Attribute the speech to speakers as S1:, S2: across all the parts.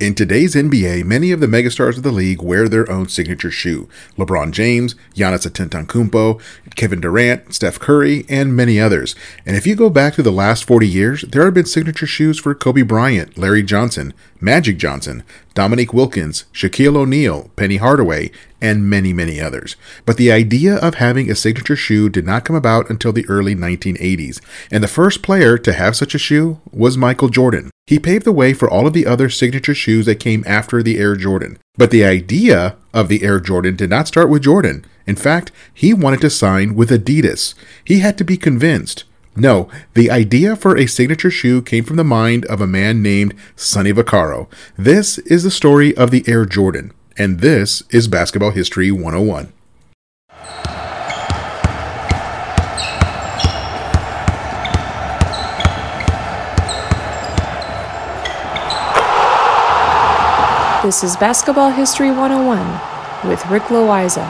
S1: In today's NBA, many of the megastars of the league wear their own signature shoe. LeBron James, Giannis Antetokounmpo, Kevin Durant, Steph Curry, and many others. And if you go back to the last 40 years, there have been signature shoes for Kobe Bryant, Larry Johnson, Magic Johnson, Dominique Wilkins, Shaquille O'Neal, Penny Hardaway, and many, many others. But the idea of having a signature shoe did not come about until the early 1980s, and the first player to have such a shoe was Michael Jordan. He paved the way for all of the other signature shoes that came after the Air Jordan. But the idea of the Air Jordan did not start with Jordan. In fact, he wanted to sign with Adidas. He had to be convinced. No, the idea for a signature shoe came from the mind of a man named Sonny Vaccaro. This is the story of the Air Jordan, and this is Basketball History 101.
S2: This is Basketball History 101 with Rick Loayza.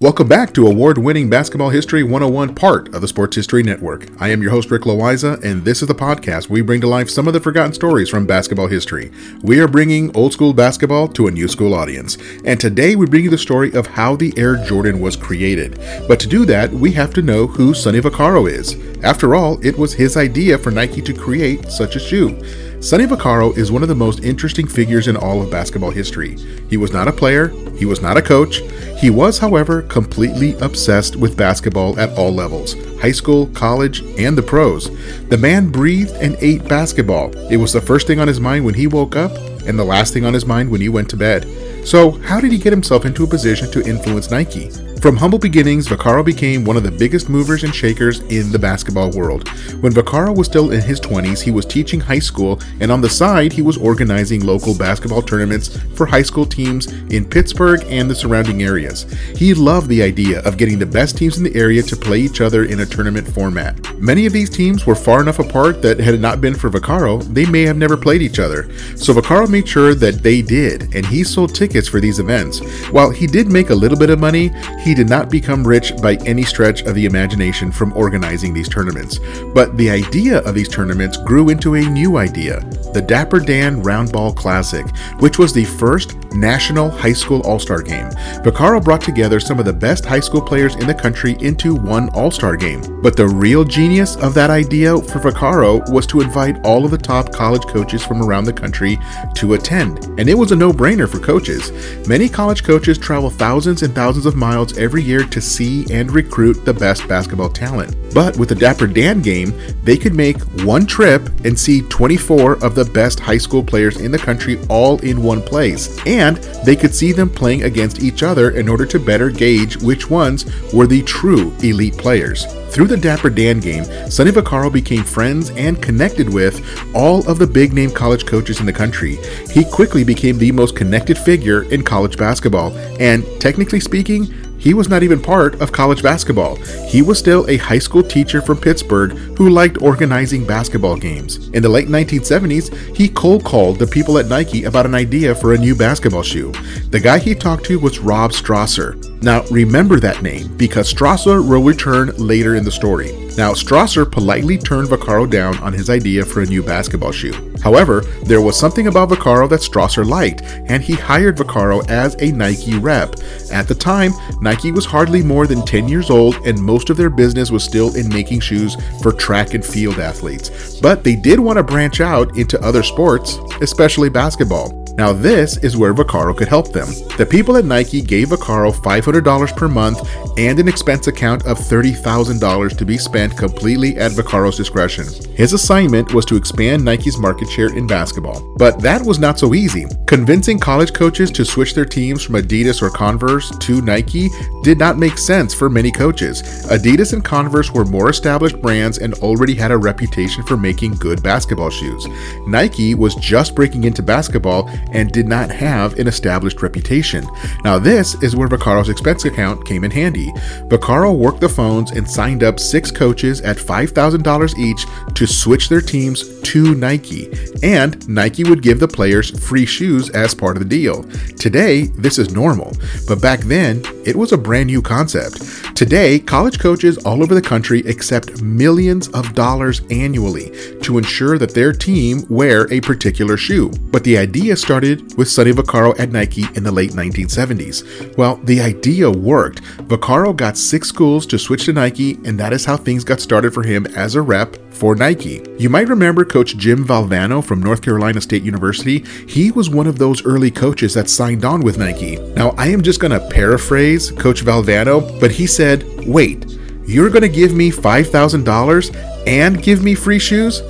S1: Welcome back to award winning Basketball History 101 part of the Sports History Network. I am your host, Rick Loayza, and this is the podcast we bring to life some of the forgotten stories from basketball history. We are bringing old school basketball to a new school audience. And today we bring you the story of how the Air Jordan was created. But to do that, we have to know who Sonny Vaccaro is. After all, it was his idea for Nike to create such a shoe. Sonny Vaccaro is one of the most interesting figures in all of basketball history. He was not a player, he was not a coach. He was, however, completely obsessed with basketball at all levels high school, college, and the pros. The man breathed and ate basketball. It was the first thing on his mind when he woke up and the last thing on his mind when he went to bed. So, how did he get himself into a position to influence Nike? From humble beginnings, Vaccaro became one of the biggest movers and shakers in the basketball world. When Vaccaro was still in his 20s, he was teaching high school, and on the side, he was organizing local basketball tournaments for high school teams in Pittsburgh and the surrounding areas. He loved the idea of getting the best teams in the area to play each other in a tournament format. Many of these teams were far enough apart that had it not been for Vaccaro, they may have never played each other. So Vaccaro made sure that they did, and he sold tickets for these events. While he did make a little bit of money, he he did not become rich by any stretch of the imagination from organizing these tournaments, but the idea of these tournaments grew into a new idea the Dapper Dan Roundball Classic, which was the first national high school all star game. Vaccaro brought together some of the best high school players in the country into one all star game. But the real genius of that idea for Vaccaro was to invite all of the top college coaches from around the country to attend. And it was a no brainer for coaches. Many college coaches travel thousands and thousands of miles every year to see and recruit the best basketball talent. But with the Dapper Dan game, they could make one trip and see 24 of the best high school players in the country all in one place. And they could see them playing against each other in order to better gauge which ones were the true elite players. Through the Dapper Dan game, Sonny Vaccaro became friends and connected with all of the big name college coaches in the country. He quickly became the most connected figure in college basketball, and technically speaking, he was not even part of college basketball. He was still a high school teacher from Pittsburgh who liked organizing basketball games. In the late 1970s, he cold called the people at Nike about an idea for a new basketball shoe. The guy he talked to was Rob Strasser. Now, remember that name because Strasser will return later in the story. Now, Strasser politely turned Vaccaro down on his idea for a new basketball shoe. However, there was something about Vaccaro that Strasser liked, and he hired Vaccaro as a Nike rep. At the time, Nike was hardly more than 10 years old, and most of their business was still in making shoes for track and field athletes. But they did want to branch out into other sports, especially basketball. Now, this is where Vaccaro could help them. The people at Nike gave Vaccaro $500 per month and an expense account of $30,000 to be spent completely at Vaccaro's discretion. His assignment was to expand Nike's market share in basketball. But that was not so easy. Convincing college coaches to switch their teams from Adidas or Converse to Nike did not make sense for many coaches. Adidas and Converse were more established brands and already had a reputation for making good basketball shoes. Nike was just breaking into basketball and did not have an established reputation. Now, this is where Vaccaro's expense account came in handy. Vaccaro worked the phones and signed up six coaches at $5,000 each to switch their teams to Nike, and Nike would give the players free shoes as part of the deal. Today, this is normal, but back then, it was a brand new concept. Today, college coaches all over the country accept millions of dollars annually to ensure that their team wear a particular shoe. But the idea started with Sonny Vaccaro at Nike in the late 1970s. Well, the idea worked. Vaccaro got six schools to switch to Nike, and that is how things got started for him as a rep for Nike. You might remember Coach Jim Valvano from North Carolina State University. He was one of those early coaches that signed on with Nike. Now, I am just going to paraphrase Coach Valvano, but he said, Wait, you're going to give me $5,000 and give me free shoes?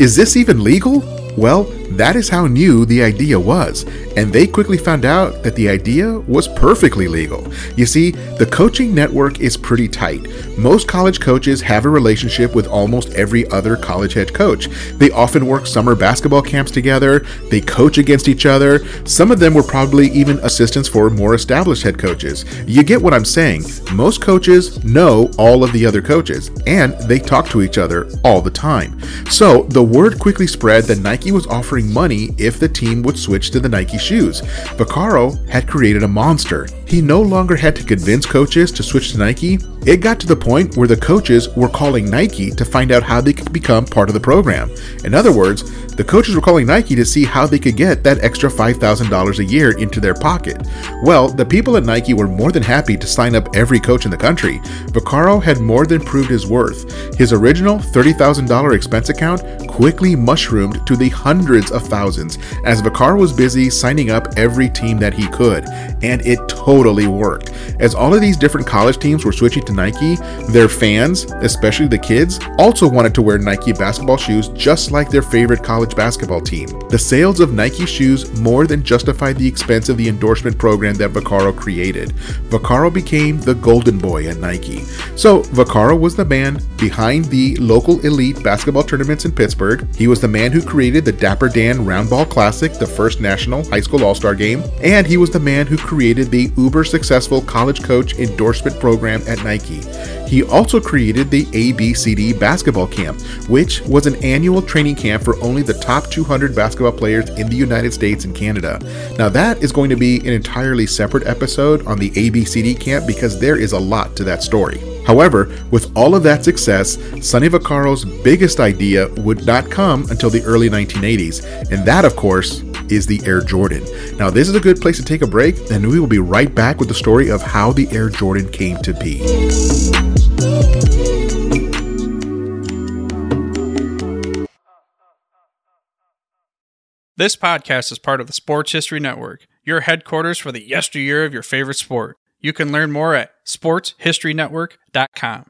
S1: Is this even legal? Well, that is how new the idea was, and they quickly found out that the idea was perfectly legal. You see, the coaching network is pretty tight. Most college coaches have a relationship with almost every other college head coach. They often work summer basketball camps together, they coach against each other. Some of them were probably even assistants for more established head coaches. You get what I'm saying. Most coaches know all of the other coaches, and they talk to each other all the time. So the word quickly spread that Nike was offering offering money if the team would switch to the Nike shoes. Vaccaro had created a monster. He no longer had to convince coaches to switch to Nike. It got to the point where the coaches were calling Nike to find out how they could become part of the program. In other words, the coaches were calling Nike to see how they could get that extra $5,000 a year into their pocket. Well, the people at Nike were more than happy to sign up every coach in the country. Vaccaro had more than proved his worth. His original $30,000 expense account quickly mushroomed to the hundreds of thousands as Vaccaro was busy signing up every team that he could, and it totally worked. As all of these different college teams were switching to Nike, their fans, especially the kids, also wanted to wear Nike basketball shoes just like their favorite college basketball team. The sales of Nike shoes more than justified the expense of the endorsement program that Vaccaro created. Vaccaro became the golden boy at Nike. So, Vaccaro was the man behind the local elite basketball tournaments in Pittsburgh Pittsburgh. He was the man who created the Dapper Dan Roundball Classic, the first national high school all star game, and he was the man who created the uber successful college coach endorsement program at Nike. He also created the ABCD basketball camp, which was an annual training camp for only the top 200 basketball players in the United States and Canada. Now, that is going to be an entirely separate episode on the ABCD camp because there is a lot to that story. However, with all of that success, Sonny Vaccaro's biggest idea would not come until the early 1980s, and that, of course, is the Air Jordan. Now, this is a good place to take a break, and we will be right back with the story of how the Air Jordan came to be.
S3: This podcast is part of the Sports History Network, your headquarters for the yesteryear of your favorite sport. You can learn more at sportshistorynetwork.com.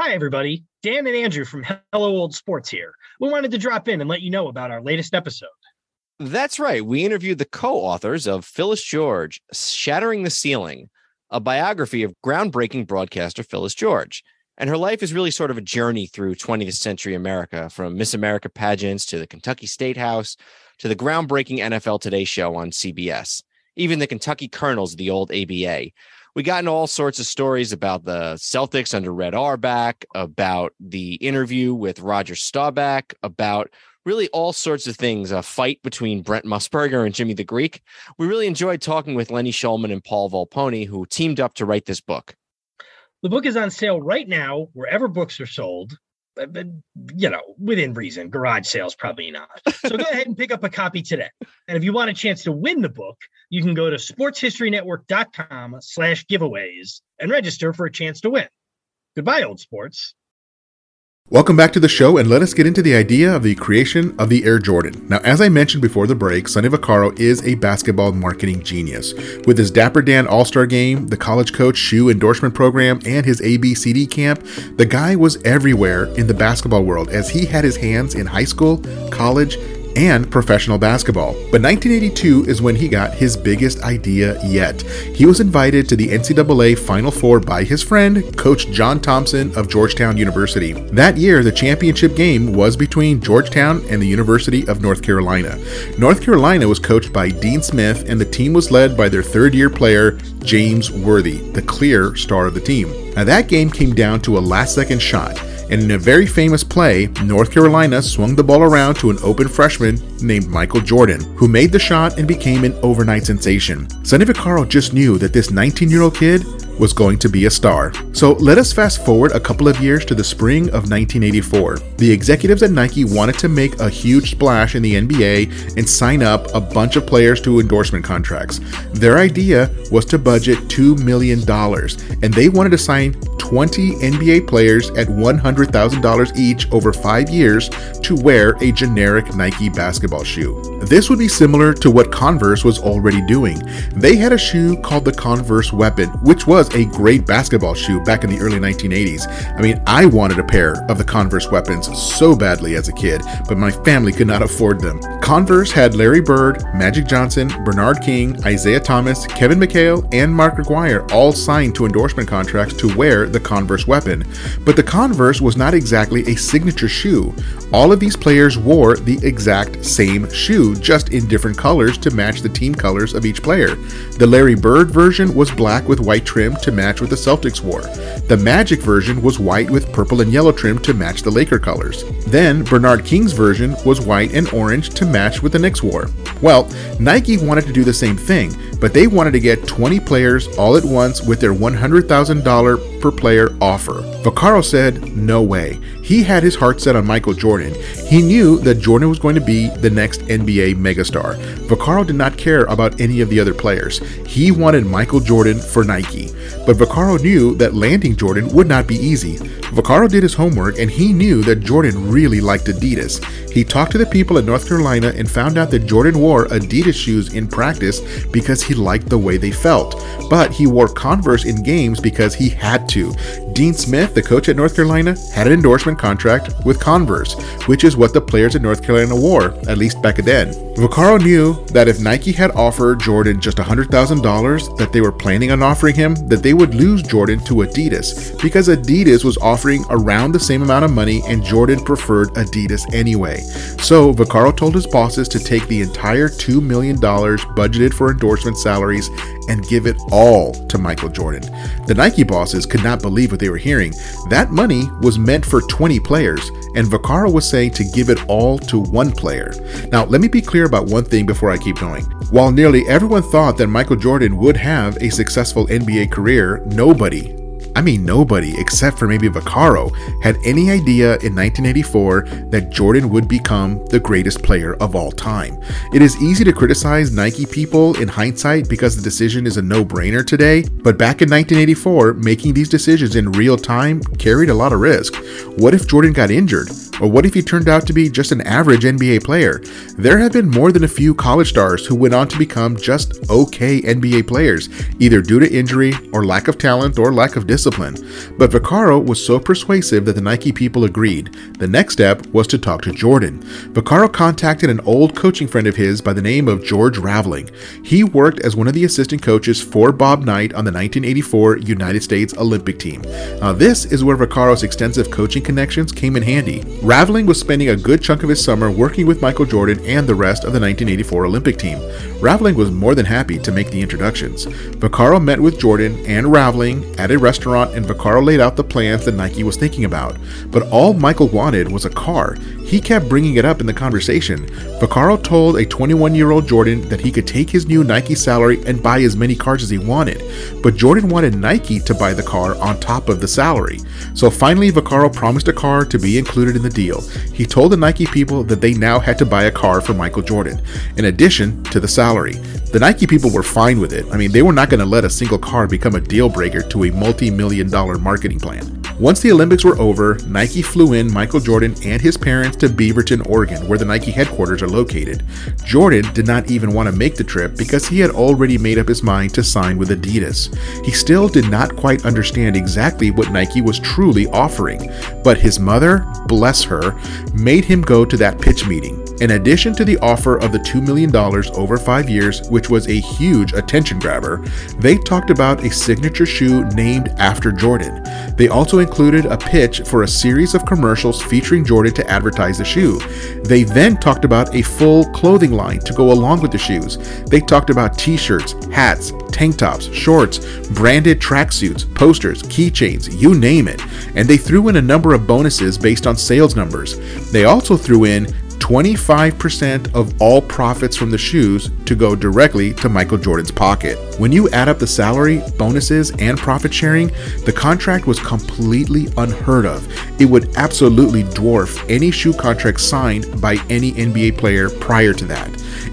S4: Hi, everybody. Dan and Andrew from Hello Old Sports here. We wanted to drop in and let you know about our latest episode.
S5: That's right. We interviewed the co authors of Phyllis George, Shattering the Ceiling, a biography of groundbreaking broadcaster Phyllis George. And her life is really sort of a journey through 20th century America, from Miss America pageants to the Kentucky State House to the groundbreaking NFL Today show on CBS, even the Kentucky Colonels of the old ABA we got into all sorts of stories about the Celtics under Red Auerbach, about the interview with Roger Staubach, about really all sorts of things. A fight between Brent Musburger and Jimmy the Greek. We really enjoyed talking with Lenny Shulman and Paul Volpone, who teamed up to write this book.
S4: The book is on sale right now wherever books are sold. But, but, you know, within reason, garage sales probably not. So go ahead and pick up a copy today. And if you want a chance to win the book, you can go to sportshistorynetwork.com slash giveaways and register for a chance to win. Goodbye, old sports.
S1: Welcome back to the show, and let us get into the idea of the creation of the Air Jordan. Now, as I mentioned before the break, Sonny Vaccaro is a basketball marketing genius. With his Dapper Dan All Star game, the college coach shoe endorsement program, and his ABCD camp, the guy was everywhere in the basketball world as he had his hands in high school, college, and professional basketball. But 1982 is when he got his biggest idea yet. He was invited to the NCAA Final Four by his friend, Coach John Thompson of Georgetown University. That year, the championship game was between Georgetown and the University of North Carolina. North Carolina was coached by Dean Smith, and the team was led by their third year player, James Worthy, the clear star of the team. Now, that game came down to a last second shot and in a very famous play, North Carolina swung the ball around to an open freshman named Michael Jordan, who made the shot and became an overnight sensation. Sonny Vaccaro just knew that this 19 year old kid was going to be a star. So let us fast forward a couple of years to the spring of 1984. The executives at Nike wanted to make a huge splash in the NBA and sign up a bunch of players to endorsement contracts. Their idea was to budget $2 million, and they wanted to sign 20 NBA players at $100,000 each over five years to wear a generic Nike basketball shoe. This would be similar to what Converse was already doing. They had a shoe called the Converse Weapon, which was a great basketball shoe back in the early 1980s. I mean, I wanted a pair of the Converse Weapons so badly as a kid, but my family could not afford them. Converse had Larry Bird, Magic Johnson, Bernard King, Isiah Thomas, Kevin McHale, and Mark Aguirre all signed to endorsement contracts to wear the Converse weapon, but the Converse was not exactly a signature shoe. All of these players wore the exact same shoe, just in different colors to match the team colors of each player. The Larry Bird version was black with white trim to match what the Celtics wore. The Magic version was white with purple and yellow trim to match the Laker colors. Then Bernard King's version was white and orange to match what the Knicks wore. Well, Nike wanted to do the same thing, but they wanted to get 20 players all at once with their $100,000 per player offer. Vaccaro said, no way. He had his heart set on Michael Jordan. He knew that Jordan was going to be the next NBA megastar. Vaccaro did not care about any of the other players. He wanted Michael Jordan for Nike. But Vaccaro knew that landing Jordan would not be easy. Vaccaro did his homework and he knew that Jordan really liked Adidas. He talked to the people at North Carolina and found out that Jordan wore Adidas shoes in practice because he liked the way they felt. But he wore Converse in games because he had to. Dean Smith, the coach at North Carolina, had an endorsement contract with Converse, which is what the players at North Carolina wore, at least back then. Vaccaro knew that if Nike had offered Jordan just $100,000 that they were planning on offering him, that they would lose Jordan to Adidas because Adidas was offering around the same amount of money and Jordan preferred Adidas anyway. So Vaccaro told his bosses to take the entire $2 million budgeted for endorsement salaries and give it all to Michael Jordan. The Nike bosses could not believe what they were hearing. That money was meant for 20 players, and Vaccaro was saying to give it all to one player. Now, let me be clear about one thing before I keep going. While nearly everyone thought that Michael Jordan would have a successful NBA career, nobody I mean, nobody except for maybe Vaccaro had any idea in 1984 that Jordan would become the greatest player of all time. It is easy to criticize Nike people in hindsight because the decision is a no brainer today, but back in 1984, making these decisions in real time carried a lot of risk. What if Jordan got injured? Or what if he turned out to be just an average NBA player? There have been more than a few college stars who went on to become just okay NBA players, either due to injury or lack of talent or lack of discipline. But Vaccaro was so persuasive that the Nike people agreed. The next step was to talk to Jordan. Vaccaro contacted an old coaching friend of his by the name of George Raveling. He worked as one of the assistant coaches for Bob Knight on the 1984 United States Olympic team. Now, this is where Vaccaro's extensive coaching connections came in handy. Raveling was spending a good chunk of his summer working with Michael Jordan and the rest of the 1984 Olympic team. Raveling was more than happy to make the introductions. Vaccaro met with Jordan and Raveling at a restaurant, and Vaccaro laid out the plans that Nike was thinking about. But all Michael wanted was a car. He kept bringing it up in the conversation. Vaccaro told a 21 year old Jordan that he could take his new Nike salary and buy as many cars as he wanted, but Jordan wanted Nike to buy the car on top of the salary. So finally, Vaccaro promised a car to be included in the deal. He told the Nike people that they now had to buy a car for Michael Jordan, in addition to the salary. The Nike people were fine with it. I mean, they were not going to let a single car become a deal breaker to a multi million dollar marketing plan. Once the Olympics were over, Nike flew in Michael Jordan and his parents to Beaverton, Oregon, where the Nike headquarters are located. Jordan did not even want to make the trip because he had already made up his mind to sign with Adidas. He still did not quite understand exactly what Nike was truly offering, but his mother, bless her, made him go to that pitch meeting. In addition to the offer of the $2 million over five years, which was a huge attention grabber, they talked about a signature shoe named after Jordan. They also included a pitch for a series of commercials featuring Jordan to advertise the shoe. They then talked about a full clothing line to go along with the shoes. They talked about t shirts, hats, tank tops, shorts, branded tracksuits, posters, keychains, you name it. And they threw in a number of bonuses based on sales numbers. They also threw in 25% of all profits from the shoes to go directly to Michael Jordan's pocket. When you add up the salary, bonuses, and profit sharing, the contract was completely unheard of. It would absolutely dwarf any shoe contract signed by any NBA player prior to that.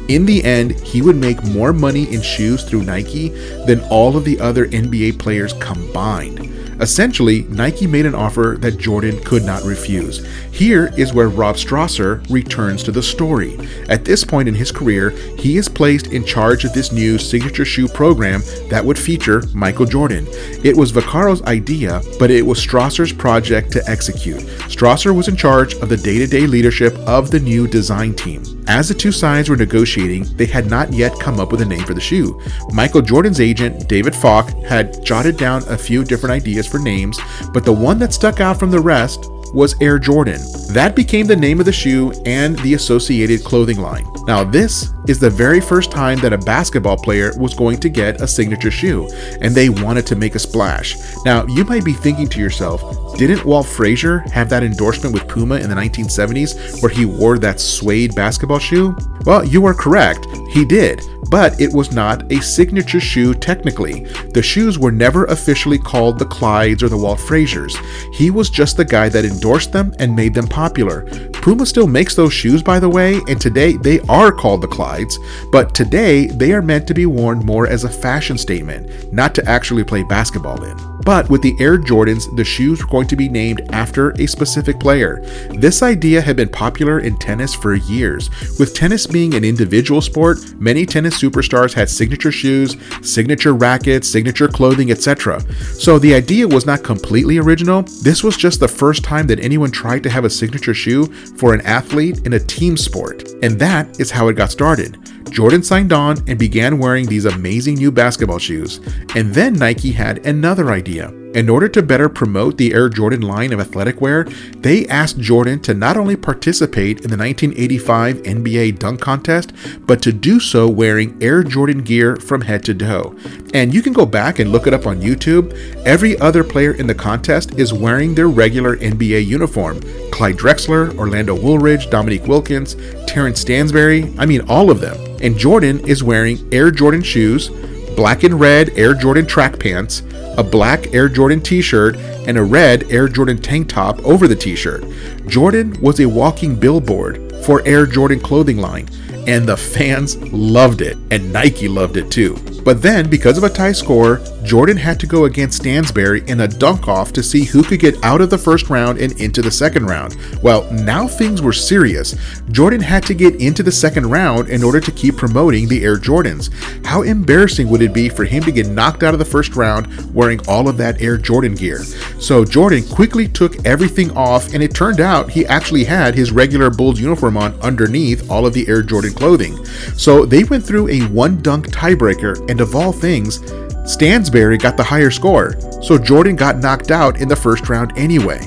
S1: In the end, he would make more money in shoes through Nike than all of the other NBA players combined. Essentially, Nike made an offer that Jordan could not refuse. Here is where Rob Strasser returns to the story. At this point in his career, he is placed in charge of this new signature shoe program that would feature Michael Jordan. It was Vaccaro's idea, but it was Strasser's project to execute. Strasser was in charge of the day to day leadership of the new design team. As the two sides were negotiating, they had not yet come up with a name for the shoe. Michael Jordan's agent, David Falk, had jotted down a few different ideas for names, but the one that stuck out from the rest was Air Jordan. That became the name of the shoe and the associated clothing line. Now, this is the very first time that a basketball player was going to get a signature shoe, and they wanted to make a splash. Now, you might be thinking to yourself, didn't Walt Frazier have that endorsement with Puma in the 1970s where he wore that suede basketball shoe? Well, you are correct, he did but it was not a signature shoe technically. The shoes were never officially called the Clydes or the Walt Fraziers. He was just the guy that endorsed them and made them popular. Puma still makes those shoes, by the way, and today they are called the Clydes, but today they are meant to be worn more as a fashion statement, not to actually play basketball in. But with the Air Jordans, the shoes were going to be named after a specific player. This idea had been popular in tennis for years. With tennis being an individual sport, many tennis superstars had signature shoes, signature rackets, signature clothing, etc. So the idea was not completely original. This was just the first time that anyone tried to have a signature shoe for an athlete in a team sport. And that is how it got started. Jordan signed on and began wearing these amazing new basketball shoes. And then Nike had another idea. In order to better promote the Air Jordan line of athletic wear, they asked Jordan to not only participate in the 1985 NBA dunk contest, but to do so wearing Air Jordan gear from head to toe. And you can go back and look it up on YouTube. Every other player in the contest is wearing their regular NBA uniform. Clyde Drexler, Orlando Woolridge, Dominique Wilkins, Terrence Stansbury, I mean all of them. And Jordan is wearing Air Jordan shoes, black and red Air Jordan track pants, a black Air Jordan t shirt, and a red Air Jordan tank top over the t shirt. Jordan was a walking billboard for Air Jordan clothing line, and the fans loved it, and Nike loved it too. But then, because of a tie score, Jordan had to go against Stansbury in a dunk off to see who could get out of the first round and into the second round. Well, now things were serious. Jordan had to get into the second round in order to keep promoting the Air Jordans. How embarrassing would it be for him to get knocked out of the first round wearing all of that Air Jordan gear? So Jordan quickly took everything off, and it turned out he actually had his regular Bulls uniform on underneath all of the Air Jordan clothing. So they went through a one dunk tiebreaker, and of all things, Stansbury got the higher score, so Jordan got knocked out in the first round anyway.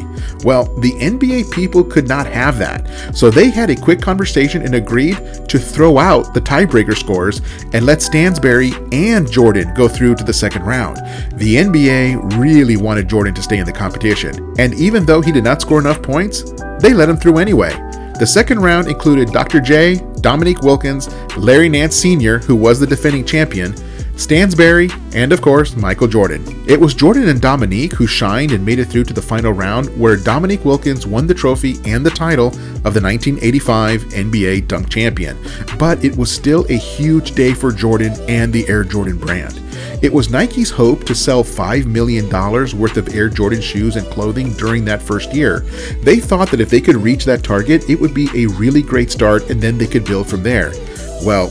S1: Well, the NBA people could not have that, so they had a quick conversation and agreed to throw out the tiebreaker scores and let Stansbury and Jordan go through to the second round. The NBA really wanted Jordan to stay in the competition, and even though he did not score enough points, they let him through anyway. The second round included Dr. J, Dominique Wilkins, Larry Nance Sr., who was the defending champion, Stansbury, and of course, Michael Jordan. It was Jordan and Dominique who shined and made it through to the final round, where Dominique Wilkins won the trophy and the title of the 1985 NBA Dunk Champion. But it was still a huge day for Jordan and the Air Jordan brand. It was Nike's hope to sell $5 million worth of Air Jordan shoes and clothing during that first year. They thought that if they could reach that target, it would be a really great start and then they could build from there. Well,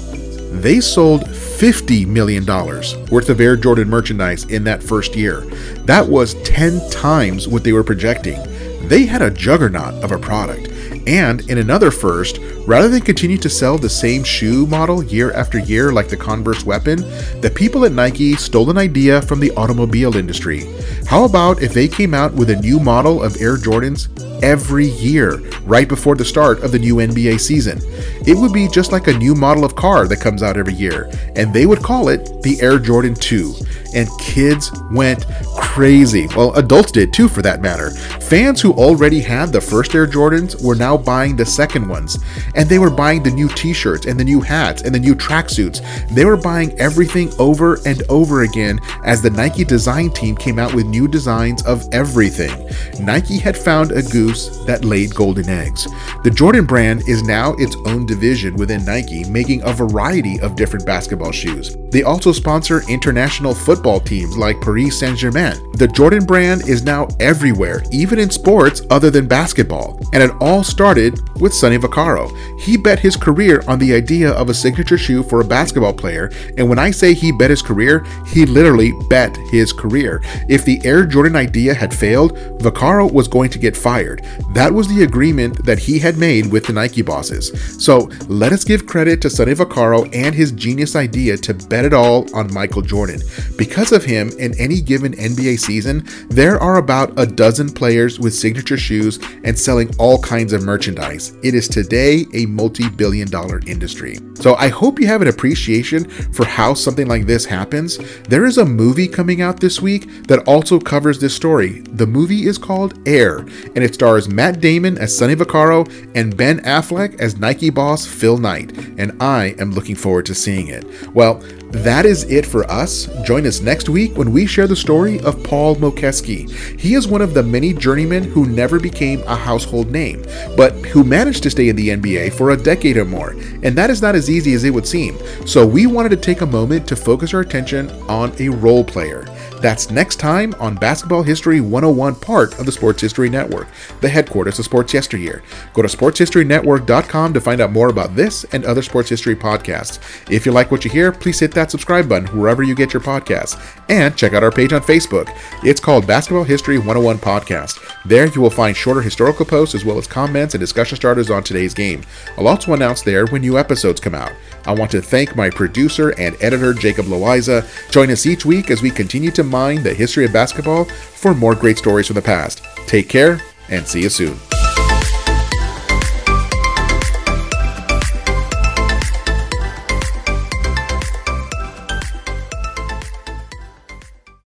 S1: they sold $50 million worth of Air Jordan merchandise in that first year. That was 10 times what they were projecting. They had a juggernaut of a product. And in another first, rather than continue to sell the same shoe model year after year like the Converse weapon, the people at Nike stole an idea from the automobile industry. How about if they came out with a new model of Air Jordans every year, right before the start of the new NBA season? It would be just like a new model of car that comes out every year, and they would call it the Air Jordan 2. And kids went crazy. Well, adults did too, for that matter. Fans who already had the first Air Jordans were now buying the second ones, and they were buying the new t shirts and the new hats and the new tracksuits. They were buying everything over and over again as the Nike design team came out with new designs of everything. Nike had found a goose that laid golden eggs. The Jordan brand is now its own division within Nike, making a variety of different basketball shoes. They also sponsor international football teams like Paris Saint Germain. The Jordan brand is now everywhere, even in sports other than basketball. And it all started with Sonny Vaccaro. He bet his career on the idea of a signature shoe for a basketball player. And when I say he bet his career, he literally bet his career. If the Air Jordan idea had failed, Vaccaro was going to get fired. That was the agreement that he had made with the Nike bosses. So let us give credit to Sonny Vaccaro and his genius idea to bet it all on Michael Jordan. Because of him, in any given NBA season, there are about a dozen players with signature shoes and selling all kinds of merchandise. It is today a multi billion dollar industry. So I hope you have an appreciation for how something like this happens. There is a movie coming out this week that also covers this story. The movie is called Air, and it stars Matt Damon as Sonny Vaccaro and Ben Affleck as Nike boss Phil Knight, and I am looking forward to seeing it. Well, that is it for us. Join us next week when we share the story of Paul Mokeski. He is one of the many journeymen who never became a household name, but who managed to stay in the NBA for a decade or more, and that is not as easy as it would seem. So we wanted to take a moment to focus our attention on a role player. That's next time on Basketball History 101, part of the Sports History Network, the headquarters of Sports Yesteryear. Go to sportshistorynetwork.com to find out more about this and other sports history podcasts. If you like what you hear, please hit that subscribe button wherever you get your podcasts. And check out our page on Facebook. It's called Basketball History 101 Podcast. There you will find shorter historical posts as well as comments and discussion starters on today's game. I'll also announce there when new episodes come out. I want to thank my producer and editor, Jacob Loayza. Join us each week as we continue to mine the history of basketball for more great stories from the past. Take care and see you soon.